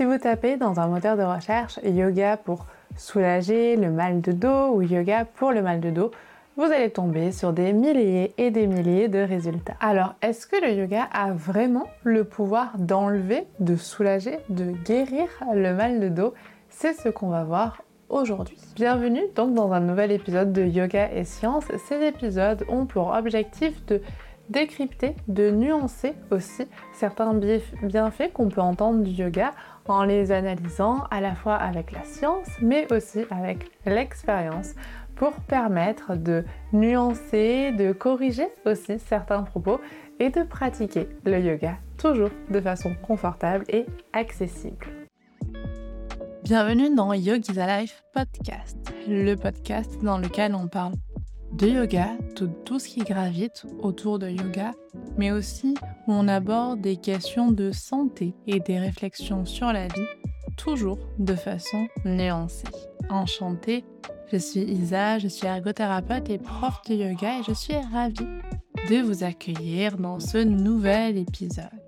Si vous tapez dans un moteur de recherche yoga pour soulager le mal de dos ou yoga pour le mal de dos, vous allez tomber sur des milliers et des milliers de résultats. Alors, est-ce que le yoga a vraiment le pouvoir d'enlever, de soulager, de guérir le mal de dos? C'est ce qu'on va voir aujourd'hui. Bienvenue donc dans un nouvel épisode de Yoga et Science. Ces épisodes ont pour objectif de décrypter, de nuancer aussi certains bienfaits qu'on peut entendre du yoga en les analysant à la fois avec la science mais aussi avec l'expérience pour permettre de nuancer, de corriger aussi certains propos et de pratiquer le yoga toujours de façon confortable et accessible. Bienvenue dans Yoga Life Podcast, le podcast dans lequel on parle de yoga, tout, ce qui gravite autour de yoga, mais aussi où on aborde des questions de santé et des réflexions sur la vie, toujours de façon nuancée. Enchantée, je suis Isa, je suis ergothérapeute et prof de yoga et je suis ravie de vous accueillir dans ce nouvel épisode.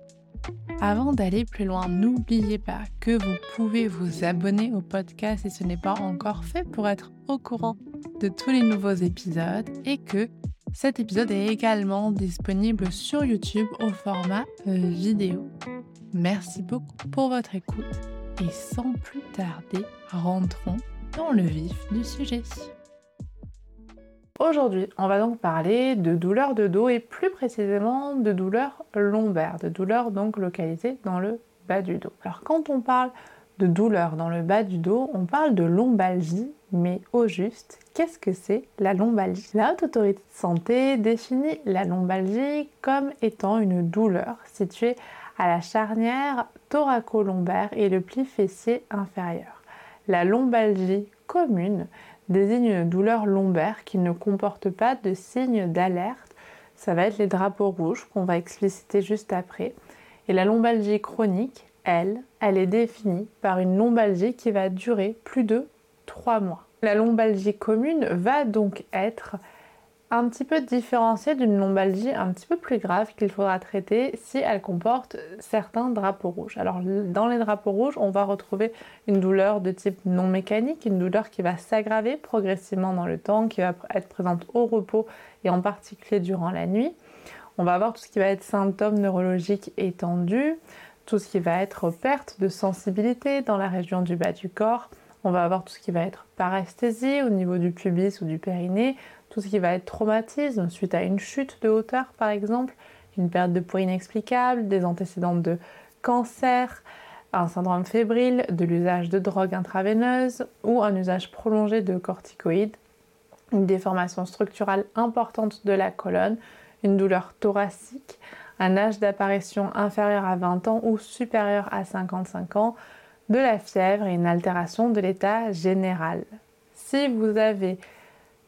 Avant d'aller plus loin, n'oubliez pas que vous pouvez vous abonner au podcast si ce n'est pas encore fait pour être au courant de tous les nouveaux épisodes et que cet épisode est également disponible sur YouTube au format euh, vidéo. Merci beaucoup pour votre écoute et sans plus tarder, rentrons dans le vif du sujet. Aujourd'hui, on va donc parler de douleurs de dos et plus précisément de douleurs lombaires, de douleurs donc localisées dans le bas du dos. Alors quand on parle de douleurs dans le bas du dos, on parle de lombalgie, mais au juste, qu'est-ce que c'est la lombalgie? La Haute Autorité de Santé définit la lombalgie comme étant une douleur située à la charnière thoraco-lombaire et le pli fessier inférieur. La lombalgie commune désigne une douleur lombaire qui ne comporte pas de signes d'alerte. Ça va être les drapeaux rouges qu'on va expliciter juste après. Et la lombalgie chronique, elle, elle est définie par une lombalgie qui va durer plus de 3 mois. La lombalgie commune va donc être un petit peu différenciée d'une lombalgie un petit peu plus grave qu'il faudra traiter si elle comporte certains drapeaux rouges. Alors dans les drapeaux rouges, on va retrouver une douleur de type non mécanique, une douleur qui va s'aggraver progressivement dans le temps, qui va être présente au repos et en particulier durant la nuit. On va avoir tout ce qui va être symptômes neurologiques étendus, tout ce qui va être perte de sensibilité dans la région du bas du corps. On va avoir tout ce qui va être paresthésie au niveau du pubis ou du périnée, tout ce qui va être traumatisme suite à une chute de hauteur par exemple, une perte de poids inexplicable, des antécédents de cancer, un syndrome fébrile, de l'usage de drogues intraveineuses ou un usage prolongé de corticoïdes, une déformation structurale importante de la colonne, une douleur thoracique, un âge d'apparition inférieur à 20 ans ou supérieur à 55 ans, de la fièvre et une altération de l'état général. Si vous avez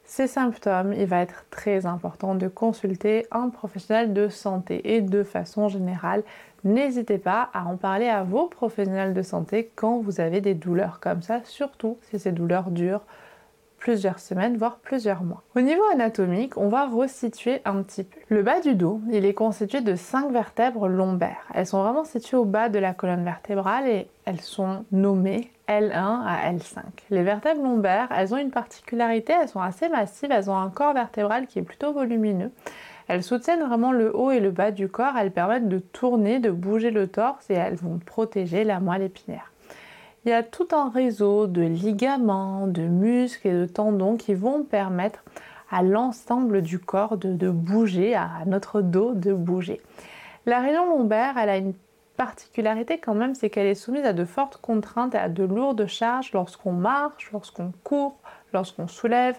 ces symptômes, il va être très important de consulter un professionnel de santé et de façon générale, n'hésitez pas à en parler à vos professionnels de santé quand vous avez des douleurs comme ça, surtout si ces douleurs durent plusieurs semaines, voire plusieurs mois. Au niveau anatomique, on va resituer un petit peu. Le bas du dos, il est constitué de 5 vertèbres lombaires. Elles sont vraiment situées au bas de la colonne vertébrale et elles sont nommées L1 à L5. Les vertèbres lombaires, elles ont une particularité, elles sont assez massives, elles ont un corps vertébral qui est plutôt volumineux. Elles soutiennent vraiment le haut et le bas du corps, elles permettent de tourner, de bouger le torse et elles vont protéger la moelle épinière. Il y a tout un réseau de ligaments, de muscles et de tendons qui vont permettre à l'ensemble du corps de, bouger, à notre dos de bouger. La région lombaire, elle a une particularité quand même, c'est qu'elle est soumise à de fortes contraintes et à de lourdes charges lorsqu'on marche, lorsqu'on court, lorsqu'on soulève,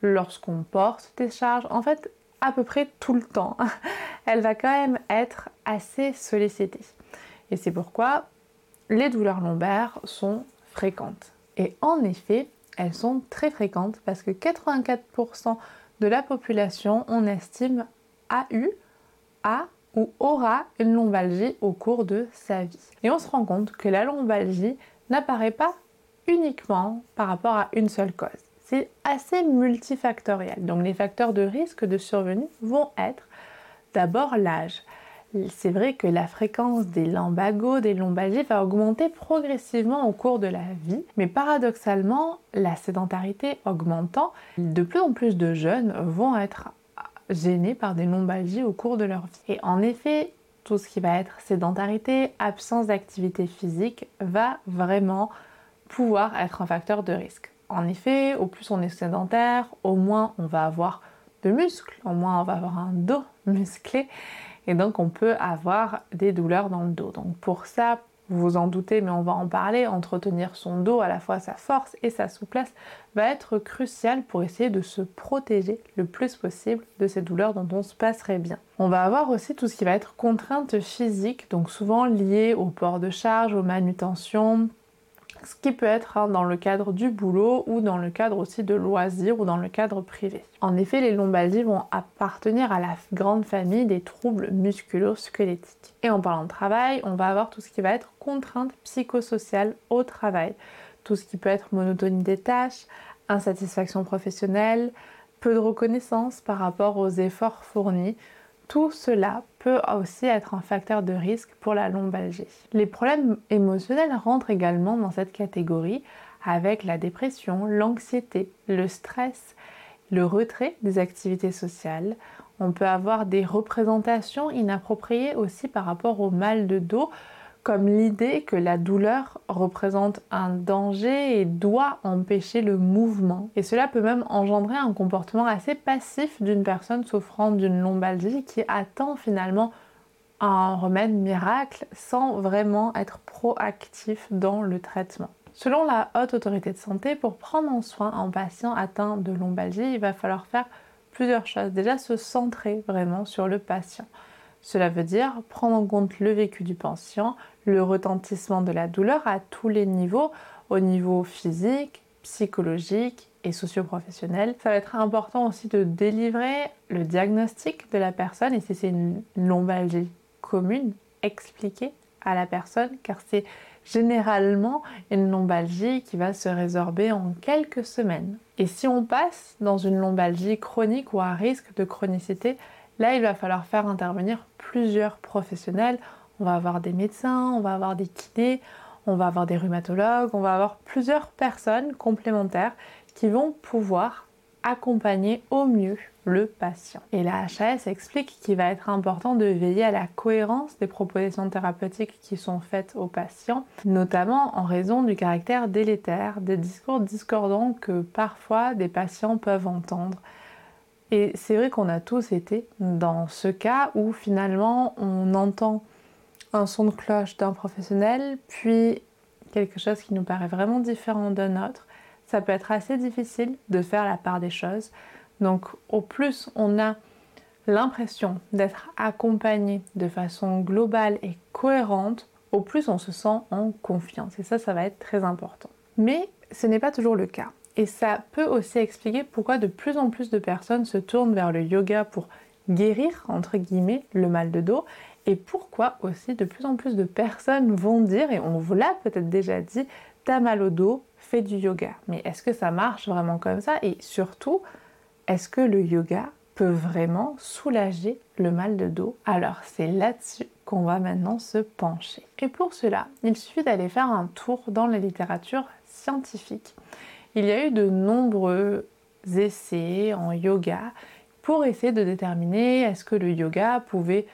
lorsqu'on porte des charges. En fait, à peu près tout le temps, elle va quand même être assez sollicitée. Et c'est pourquoi les douleurs lombaires sont fréquentes. Et en effet, elles sont très fréquentes parce que 84% de la population, on estime, a eu, a ou aura une lombalgie au cours de sa vie. Et on se rend compte que la lombalgie n'apparaît pas uniquement par rapport à une seule cause. C'est assez multifactoriel. Donc les facteurs de risque de survenue vont être d'abord l'âge. C'est vrai que la fréquence des lumbagos, des lombalgies va augmenter progressivement au cours de la vie, mais paradoxalement, la sédentarité augmentant, de plus en plus de jeunes vont être gênés par des lombalgies au cours de leur vie. Et en effet, tout ce qui va être sédentarité, absence d'activité physique, va vraiment pouvoir être un facteur de risque. En effet, au plus on est sédentaire, au moins on va avoir de muscles, au moins on va avoir un dos musclé et donc on peut avoir des douleurs dans le dos. Donc pour ça, vous vous en doutez, mais on va en parler, entretenir son dos, à la fois sa force et sa souplesse, va être crucial pour essayer de se protéger le plus possible de ces douleurs dont on se passerait bien. On va avoir aussi tout ce qui va être contrainte physique, donc souvent lié au port de charge, aux manutentions, ce qui peut être hein, dans le cadre du boulot ou dans le cadre aussi de loisirs ou dans le cadre privé. En effet, les lombalgies vont appartenir à la grande famille des troubles musculo-squelettiques. Et en parlant de travail, on va avoir tout ce qui va être contrainte psychosociale au travail, tout ce qui peut être monotonie des tâches, insatisfaction professionnelle, peu de reconnaissance par rapport aux efforts fournis, tout cela peut aussi être un facteur de risque pour la lombalgie. Les problèmes émotionnels rentrent également dans cette catégorie avec la dépression, l'anxiété, le stress, le retrait des activités sociales. On peut avoir des représentations inappropriées aussi par rapport au mal de dos comme l'idée que la douleur représente un danger et doit empêcher le mouvement. Et cela peut même engendrer un comportement assez passif d'une personne souffrant d'une lombalgie qui attend finalement un remède miracle sans vraiment être proactif dans le traitement. Selon la haute autorité de santé, pour prendre en soin un patient atteint de lombalgie, il va falloir faire plusieurs choses. Déjà se centrer vraiment sur le patient. Cela veut dire prendre en compte le vécu du patient, le retentissement de la douleur à tous les niveaux, au niveau physique, psychologique et socio-professionnel. Ça va être important aussi de délivrer le diagnostic de la personne et si c'est une lombalgie commune, expliquer à la personne car c'est généralement une lombalgie qui va se résorber en quelques semaines. Et si on passe dans une lombalgie chronique ou à risque de chronicité, Là, il va falloir faire intervenir plusieurs professionnels. On va avoir des médecins, on va avoir des kinés, on va avoir des rhumatologues, on va avoir plusieurs personnes complémentaires qui vont pouvoir accompagner au mieux le patient. Et la HAS explique qu'il va être important de veiller à la cohérence des propositions thérapeutiques qui sont faites aux patients, notamment en raison du caractère délétère des discours discordants que parfois des patients peuvent entendre et c'est vrai qu'on a tous été dans ce cas où finalement on entend un son de cloche d'un professionnel, puis quelque chose qui nous paraît vraiment différent d'un autre. Ça peut être assez difficile de faire la part des choses. Donc au plus on a l'impression d'être accompagné de façon globale et cohérente, au plus on se sent en confiance. Et ça, ça va être très important. Mais ce n'est pas toujours le cas. Et ça peut aussi expliquer pourquoi de plus en plus de personnes se tournent vers le yoga pour guérir, entre guillemets, le mal de dos. Et pourquoi aussi de plus en plus de personnes vont dire, et on vous l'a peut-être déjà dit, t'as mal au dos, fais du yoga. Mais est-ce que ça marche vraiment comme ça? Et surtout, est-ce que le yoga peut vraiment soulager le mal de dos? Alors c'est là-dessus qu'on va maintenant se pencher. Et pour cela, il suffit d'aller faire un tour dans la littérature scientifique il y a eu de nombreux essais en yoga pour essayer de déterminer est-ce que le yoga pouvait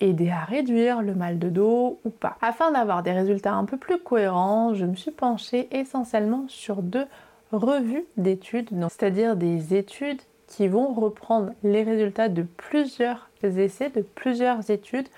aider à réduire le mal de dos ou pas. Afin d'avoir des résultats un peu plus cohérents, je me suis penchée essentiellement sur deux revues d'études, c'est-à-dire des études qui vont reprendre les résultats de plusieurs essais, de plusieurs études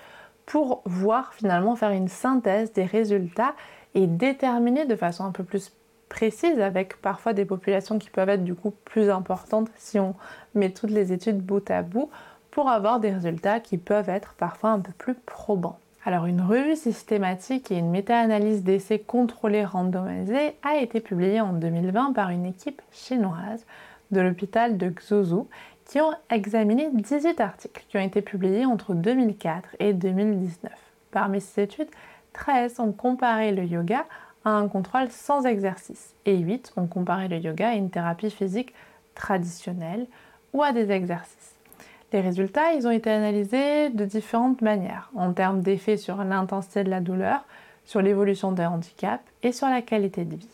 pour voir finalement faire une synthèse des résultats et déterminer de façon un peu plus précise avec parfois des populations qui peuvent être du coup plus importantes si on met toutes les études bout à bout pour avoir des résultats qui peuvent être parfois un peu plus probants. Alors une revue systématique et une méta-analyse d'essais contrôlés randomisés a été publiée en 2020 par une équipe chinoise de l'hôpital de Xuzhou qui ont examiné 18 articles qui ont été publiés entre 2004 et 2019. Parmi ces études, 13 ont comparé le yoga à un contrôle sans exercice et 8 ont comparé le yoga à une thérapie physique traditionnelle ou à des exercices. Les résultats, ils ont été analysés de différentes manières, en termes d'effets sur l'intensité de la douleur, sur l'évolution des handicaps et sur la qualité de vie.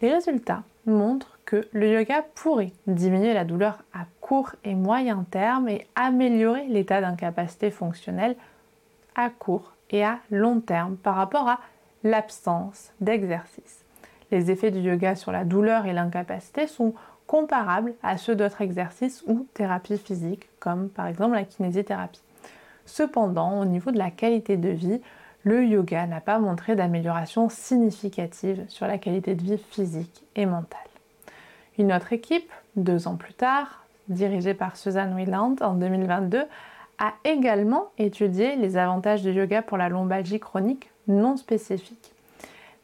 Les résultats montrent que le yoga pourrait diminuer la douleur à court et moyen terme et améliorer l'état d'incapacité fonctionnelle à court et à long terme par rapport à l'absence d'exercice. Les effets du yoga sur la douleur et l'incapacité sont comparables à ceux d'autres exercices ou thérapies physiques, comme par exemple la kinésithérapie. Cependant, au niveau de la qualité de vie, le yoga n'a pas montré d'amélioration significative sur la qualité de vie physique et mentale. Une autre équipe, deux ans plus tard, dirigée par Susan Wieland en 2022, a également étudié les avantages du yoga pour la lombalgie chronique non spécifique.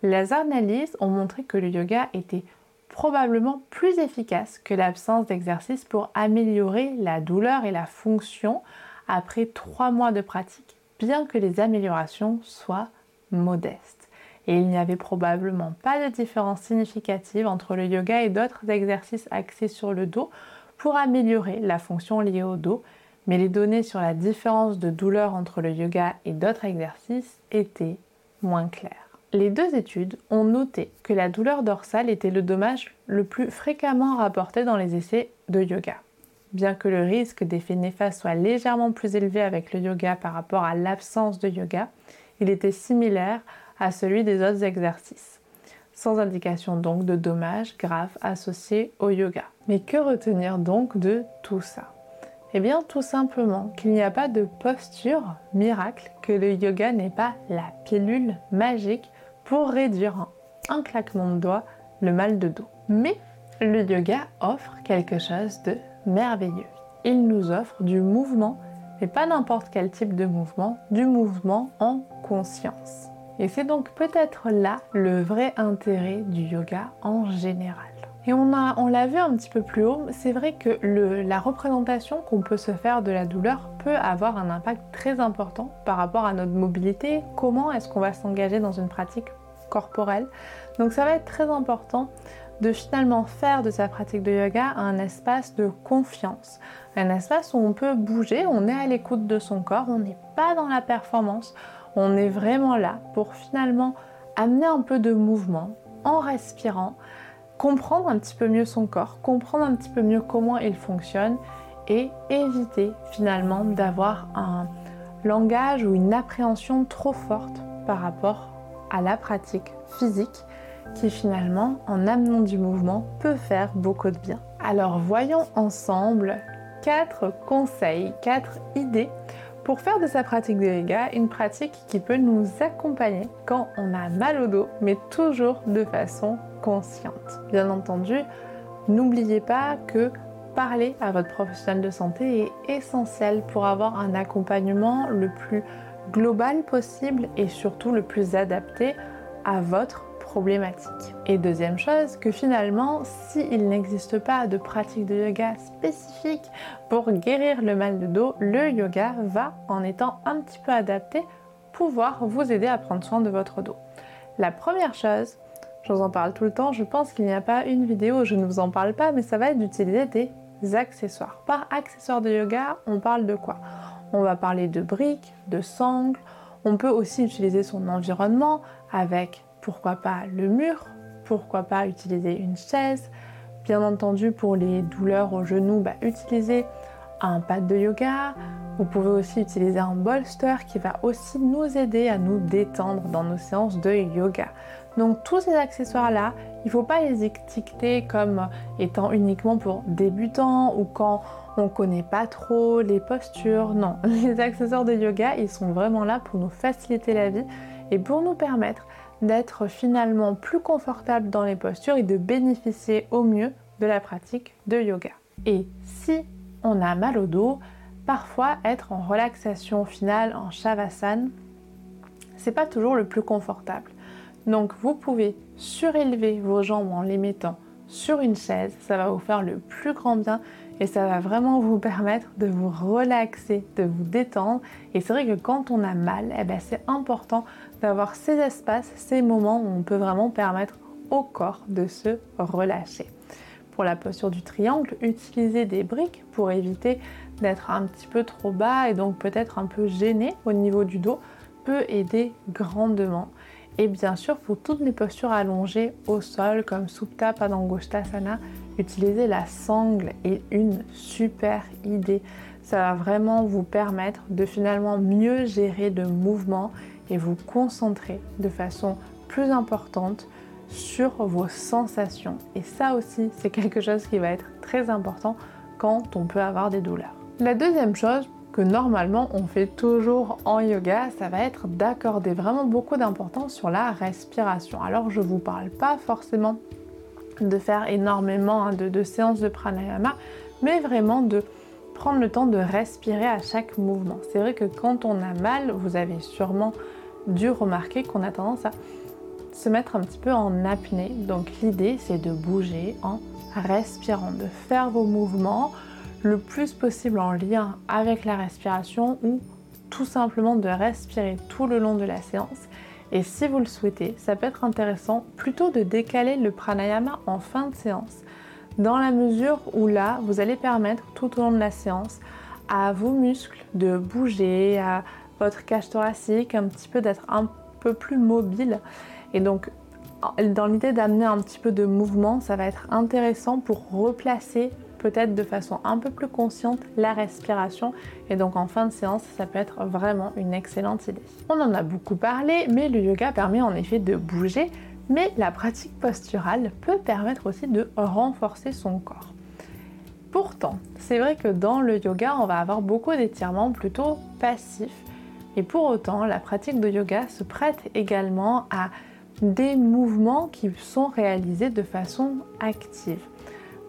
Les analyses ont montré que le yoga était probablement plus efficace que l'absence d'exercice pour améliorer la douleur et la fonction après trois mois de pratique, bien que les améliorations soient modestes. Et il n'y avait probablement pas de différence significative entre le yoga et d'autres exercices axés sur le dos pour améliorer la fonction liée au dos, mais les données sur la différence de douleur entre le yoga et d'autres exercices étaient claires. Les deux études ont noté que la douleur dorsale était le dommage le plus fréquemment rapporté dans les essais de yoga. Bien que le risque d'effet néfaste soit légèrement plus élevé avec le yoga par rapport à l'absence de yoga, il était similaire à celui des autres exercices, sans indication donc de dommages graves associés au yoga. Mais que retenir donc de tout ça? Eh bien, tout simplement qu'il n'y a pas de posture miracle, que le yoga n'est pas la pilule magique pour réduire en un claquement de doigts le mal de dos. Mais le yoga offre quelque chose de merveilleux. Il nous offre du mouvement, mais pas n'importe quel type de mouvement, du mouvement en conscience. Et c'est donc peut-être là le vrai intérêt du yoga en général. Et on l'a vu un petit peu plus haut, c'est vrai que la représentation qu'on peut se faire de la douleur peut avoir un impact très important par rapport à notre mobilité, comment est-ce qu'on va s'engager dans une pratique corporelle? Donc ça va être très important de finalement faire de sa pratique de yoga un espace de confiance, un espace où on peut bouger, on est à l'écoute de son corps, on n'est pas dans la performance, on est vraiment là pour finalement amener un peu de mouvement en respirant, comprendre un petit peu mieux son corps, comprendre un petit peu mieux comment il fonctionne et éviter finalement d'avoir un langage ou une appréhension trop forte par rapport à la pratique physique qui finalement, en amenant du mouvement, peut faire beaucoup de bien. Alors voyons ensemble quatre conseils, quatre idées pour faire de sa pratique de yoga une pratique qui peut nous accompagner quand on a mal au dos, mais toujours de façon Bien entendu, n'oubliez pas que parler à votre professionnel de santé est essentiel pour avoir un accompagnement le plus global possible et surtout le plus adapté à votre problématique. Et deuxième chose, que finalement, s'il n'existe pas de pratique de yoga spécifique pour guérir le mal de dos, le yoga va, en étant un petit peu adapté, pouvoir vous aider à prendre soin de votre dos. La première chose, je vous en parle tout le temps, je pense qu'il n'y a pas une vidéo où je ne vous en parle pas, mais ça va être d'utiliser des accessoires. Par accessoires de yoga, on parle de quoi? On va parler de briques, de sangles, on peut aussi utiliser son environnement avec pourquoi pas le mur, pourquoi pas utiliser une chaise. Bien entendu, pour les douleurs au genou, bah, utiliser un pad de yoga. Vous pouvez aussi utiliser un bolster qui va aussi nous aider à nous détendre dans nos séances de yoga. Donc tous ces accessoires-là, il ne faut pas les étiqueter comme étant uniquement pour débutants ou quand on ne connaît pas trop les postures. Non, les accessoires de yoga, ils sont vraiment là pour nous faciliter la vie et pour nous permettre d'être finalement plus confortable dans les postures et de bénéficier au mieux de la pratique de yoga. Et si on a mal au dos, parfois être en relaxation finale en shavasana, c'est pas toujours le plus confortable. Donc vous pouvez surélever vos jambes en les mettant sur une chaise, ça va vous faire le plus grand bien et ça va vraiment vous permettre de vous relaxer, de vous détendre. Et c'est vrai que quand on a mal, eh ben c'est important d'avoir ces espaces, ces moments où on peut vraiment permettre au corps de se relâcher. Pour la posture du triangle, utilisez des briques pour éviter d'être un petit peu trop bas et donc peut-être un peu gêné au niveau du dos peut aider grandement. Et bien sûr, pour toutes les postures allongées au sol, comme Supta Padangusthasana, utiliser la sangle est une super idée. Ça va vraiment vous permettre de finalement mieux gérer le mouvement et vous concentrer de façon plus importante sur vos sensations. Et ça aussi, c'est quelque chose qui va être très important quand on peut avoir des douleurs. La deuxième chose que normalement on fait toujours en yoga, ça va être d'accorder vraiment beaucoup d'importance sur la respiration. Alors je vous parle pas forcément de faire énormément hein, de, de séances de pranayama, mais vraiment de prendre le temps de respirer à chaque mouvement. C'est vrai que quand on a mal, vous avez sûrement dû remarquer qu'on a tendance à se mettre un petit peu en apnée. Donc l'idée c'est de bouger en respirant, de faire vos mouvements le plus possible en lien avec la respiration ou tout simplement de respirer tout le long de la séance. Et si vous le souhaitez, ça peut être intéressant plutôt de décaler le pranayama en fin de séance, dans la mesure où là, vous allez permettre tout au long de la séance à vos muscles de bouger, à votre cage thoracique un petit peu d'être un peu plus mobile. Et donc, dans l'idée d'amener un petit peu de mouvement, ça va être intéressant pour replacer peut-être de façon un peu plus consciente la respiration et donc en fin de séance ça peut être vraiment une excellente idée. On en a beaucoup parlé mais le yoga permet en effet de bouger mais la pratique posturale peut permettre aussi de renforcer son corps. Pourtant, c'est vrai que dans le yoga, on va avoir beaucoup d'étirements plutôt passifs. Et pour autant, la pratique de yoga se prête également à des mouvements qui sont réalisés de façon active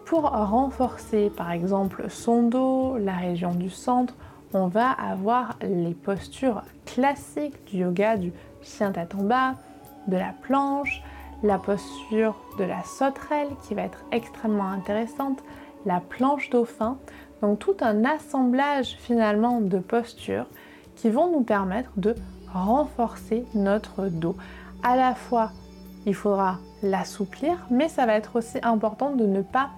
pour renforcer par exemple son dos, la région du centre, on va avoir les postures classiques du yoga, du chien tête en bas, de la planche, la posture de la sauterelle qui va être extrêmement intéressante, la planche dauphin. Donc tout un assemblage finalement de postures qui vont nous permettre de renforcer notre dos. À la fois, il faudra l'assouplir, mais ça va être aussi important de ne pas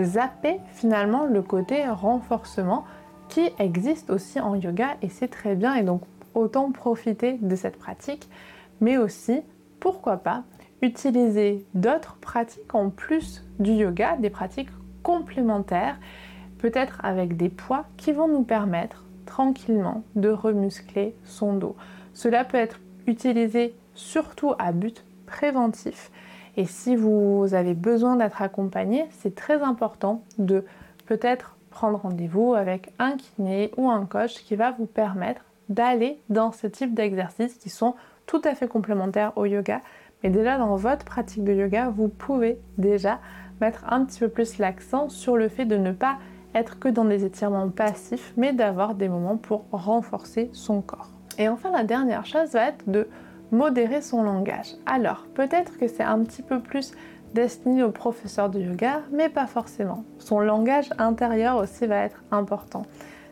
zapper finalement le côté renforcement qui existe aussi en yoga et c'est très bien et donc autant profiter de cette pratique mais aussi pourquoi pas utiliser d'autres pratiques en plus du yoga, des pratiques complémentaires, peut-être avec des poids qui vont nous permettre tranquillement de remuscler son dos. Cela peut être utilisé surtout à but préventif et si vous avez besoin d'être accompagné, c'est très important de peut-être prendre rendez-vous avec un kiné ou un coach qui va vous permettre d'aller dans ce type d'exercices qui sont tout à fait complémentaires au yoga. Mais déjà dans votre pratique de yoga, vous pouvez déjà mettre un petit peu plus l'accent sur le fait de ne pas être que dans des étirements passifs, mais d'avoir des moments pour renforcer son corps. Et enfin, la dernière chose va être de modérer son langage. Alors, peut-être que c'est un petit peu plus destiné aux professeurs de yoga, mais pas forcément. Son langage intérieur aussi va être important.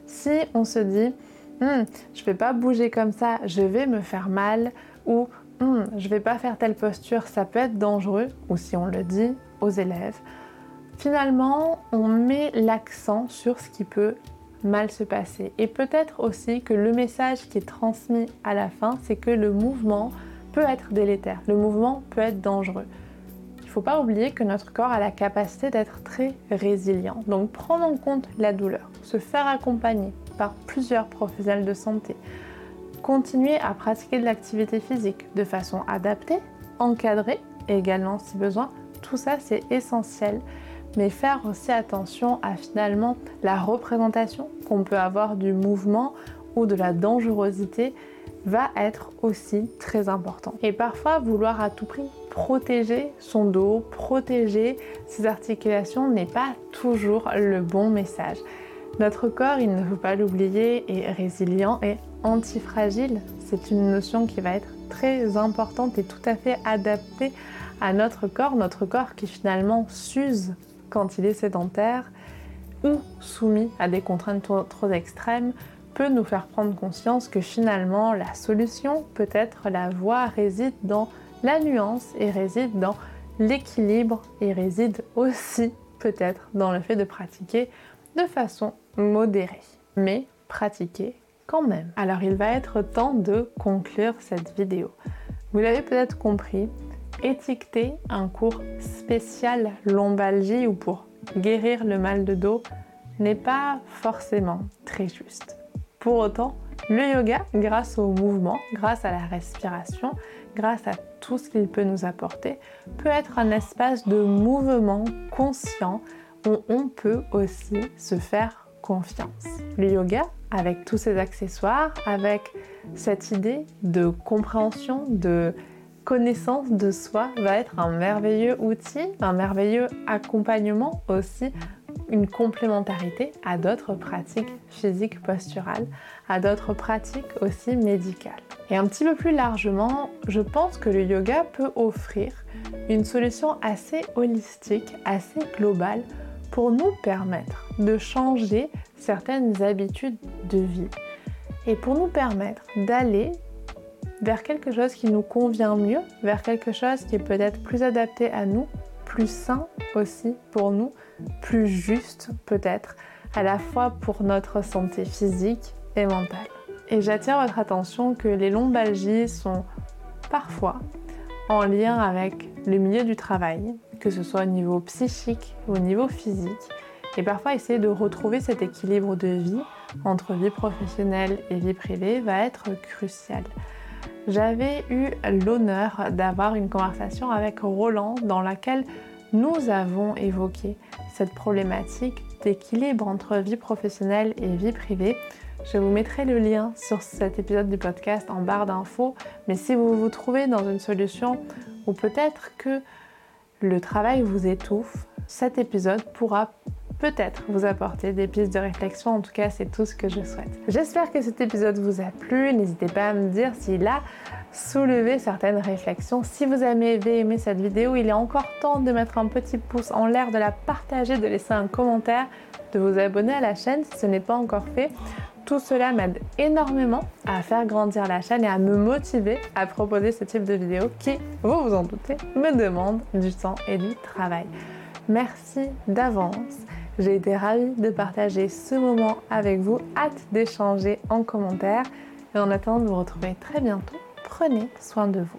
Si on se dit, hmm, je vais pas bouger comme ça, je vais me faire mal, ou hmm, je vais pas faire telle posture, ça peut être dangereux, ou si on le dit aux élèves, finalement, on met l'accent sur ce qui peut mal se passer. Et peut-être aussi que le message qui est transmis à la fin, c'est que le mouvement peut être délétère, le mouvement peut être dangereux. Il faut pas oublier que notre corps a la capacité d'être très résilient. Donc prendre en compte la douleur, se faire accompagner par plusieurs professionnels de santé, continuer à pratiquer de l'activité physique de façon adaptée, encadrée également si besoin, tout ça c'est essentiel mais faire aussi attention à finalement la représentation qu'on peut avoir du mouvement ou de la dangerosité va être aussi très important. Et parfois, vouloir à tout prix protéger son dos, protéger ses articulations n'est pas toujours le bon message. Notre corps, il ne faut pas l'oublier, est résilient et antifragile. C'est une notion qui va être très importante et tout à fait adaptée à notre corps, notre corps qui finalement s'use quand il est sédentaire ou soumis à des contraintes trop, extrêmes peut nous faire prendre conscience que finalement la solution, peut-être la voie, réside dans la nuance et réside dans l'équilibre et réside aussi peut-être dans le fait de pratiquer de façon modérée. mais pratiquez quand même. Alors il va être temps de conclure cette vidéo. Vous l'avez peut-être compris, étiqueter un cours spécial lombalgie ou pour guérir le mal de dos n'est pas forcément très juste. Pour autant, le yoga, grâce au mouvement, grâce à la respiration, grâce à tout ce qu'il peut nous apporter, peut être un espace de mouvement conscient où on peut aussi se faire confiance. Le yoga, avec tous ses accessoires, avec cette idée de compréhension, de connaissance de soi, va être un merveilleux outil, un merveilleux accompagnement aussi une complémentarité à d'autres pratiques physiques posturales, à d'autres pratiques aussi médicales. Et un petit peu plus largement, je pense que le yoga peut offrir une solution assez holistique, assez globale pour nous permettre de changer certaines habitudes de vie et pour nous permettre d'aller vers quelque chose qui nous convient mieux, vers quelque chose qui est peut-être plus adapté à nous, plus sain aussi pour nous, plus juste peut-être, à la fois pour notre santé physique et mentale. Et j'attire votre attention que les lombalgies sont parfois en lien avec le milieu du travail, que ce soit au niveau psychique ou au niveau physique, et parfois essayer de retrouver cet équilibre de vie entre vie professionnelle et vie privée va être crucial. J'avais eu l'honneur d'avoir une conversation avec Roland dans laquelle nous avons évoqué cette problématique d'équilibre entre vie professionnelle et vie privée. Je vous mettrai le lien sur cet épisode du podcast en barre d'infos, mais si vous vous trouvez dans une solution où peut-être que le travail vous étouffe, cet épisode pourra peut-être vous apporter des pistes de réflexion. En tout cas, c'est tout ce que je souhaite. J'espère que cet épisode vous a plu. N'hésitez pas à me dire s'il a soulevé certaines réflexions. Si vous avez aimé cette vidéo, il est encore temps de mettre un petit pouce en l'air, de la partager, de laisser un commentaire, de vous abonner à la chaîne si ce n'est pas encore fait. Tout cela m'aide énormément à faire grandir la chaîne et à me motiver à proposer ce type de vidéo qui, vous vous en doutez, me demande du temps et du travail. Merci d'avance. J'ai été ravie de partager ce moment avec vous. Hâte d'échanger en commentaire. Et en attendant de vous retrouver très bientôt, prenez soin de vous.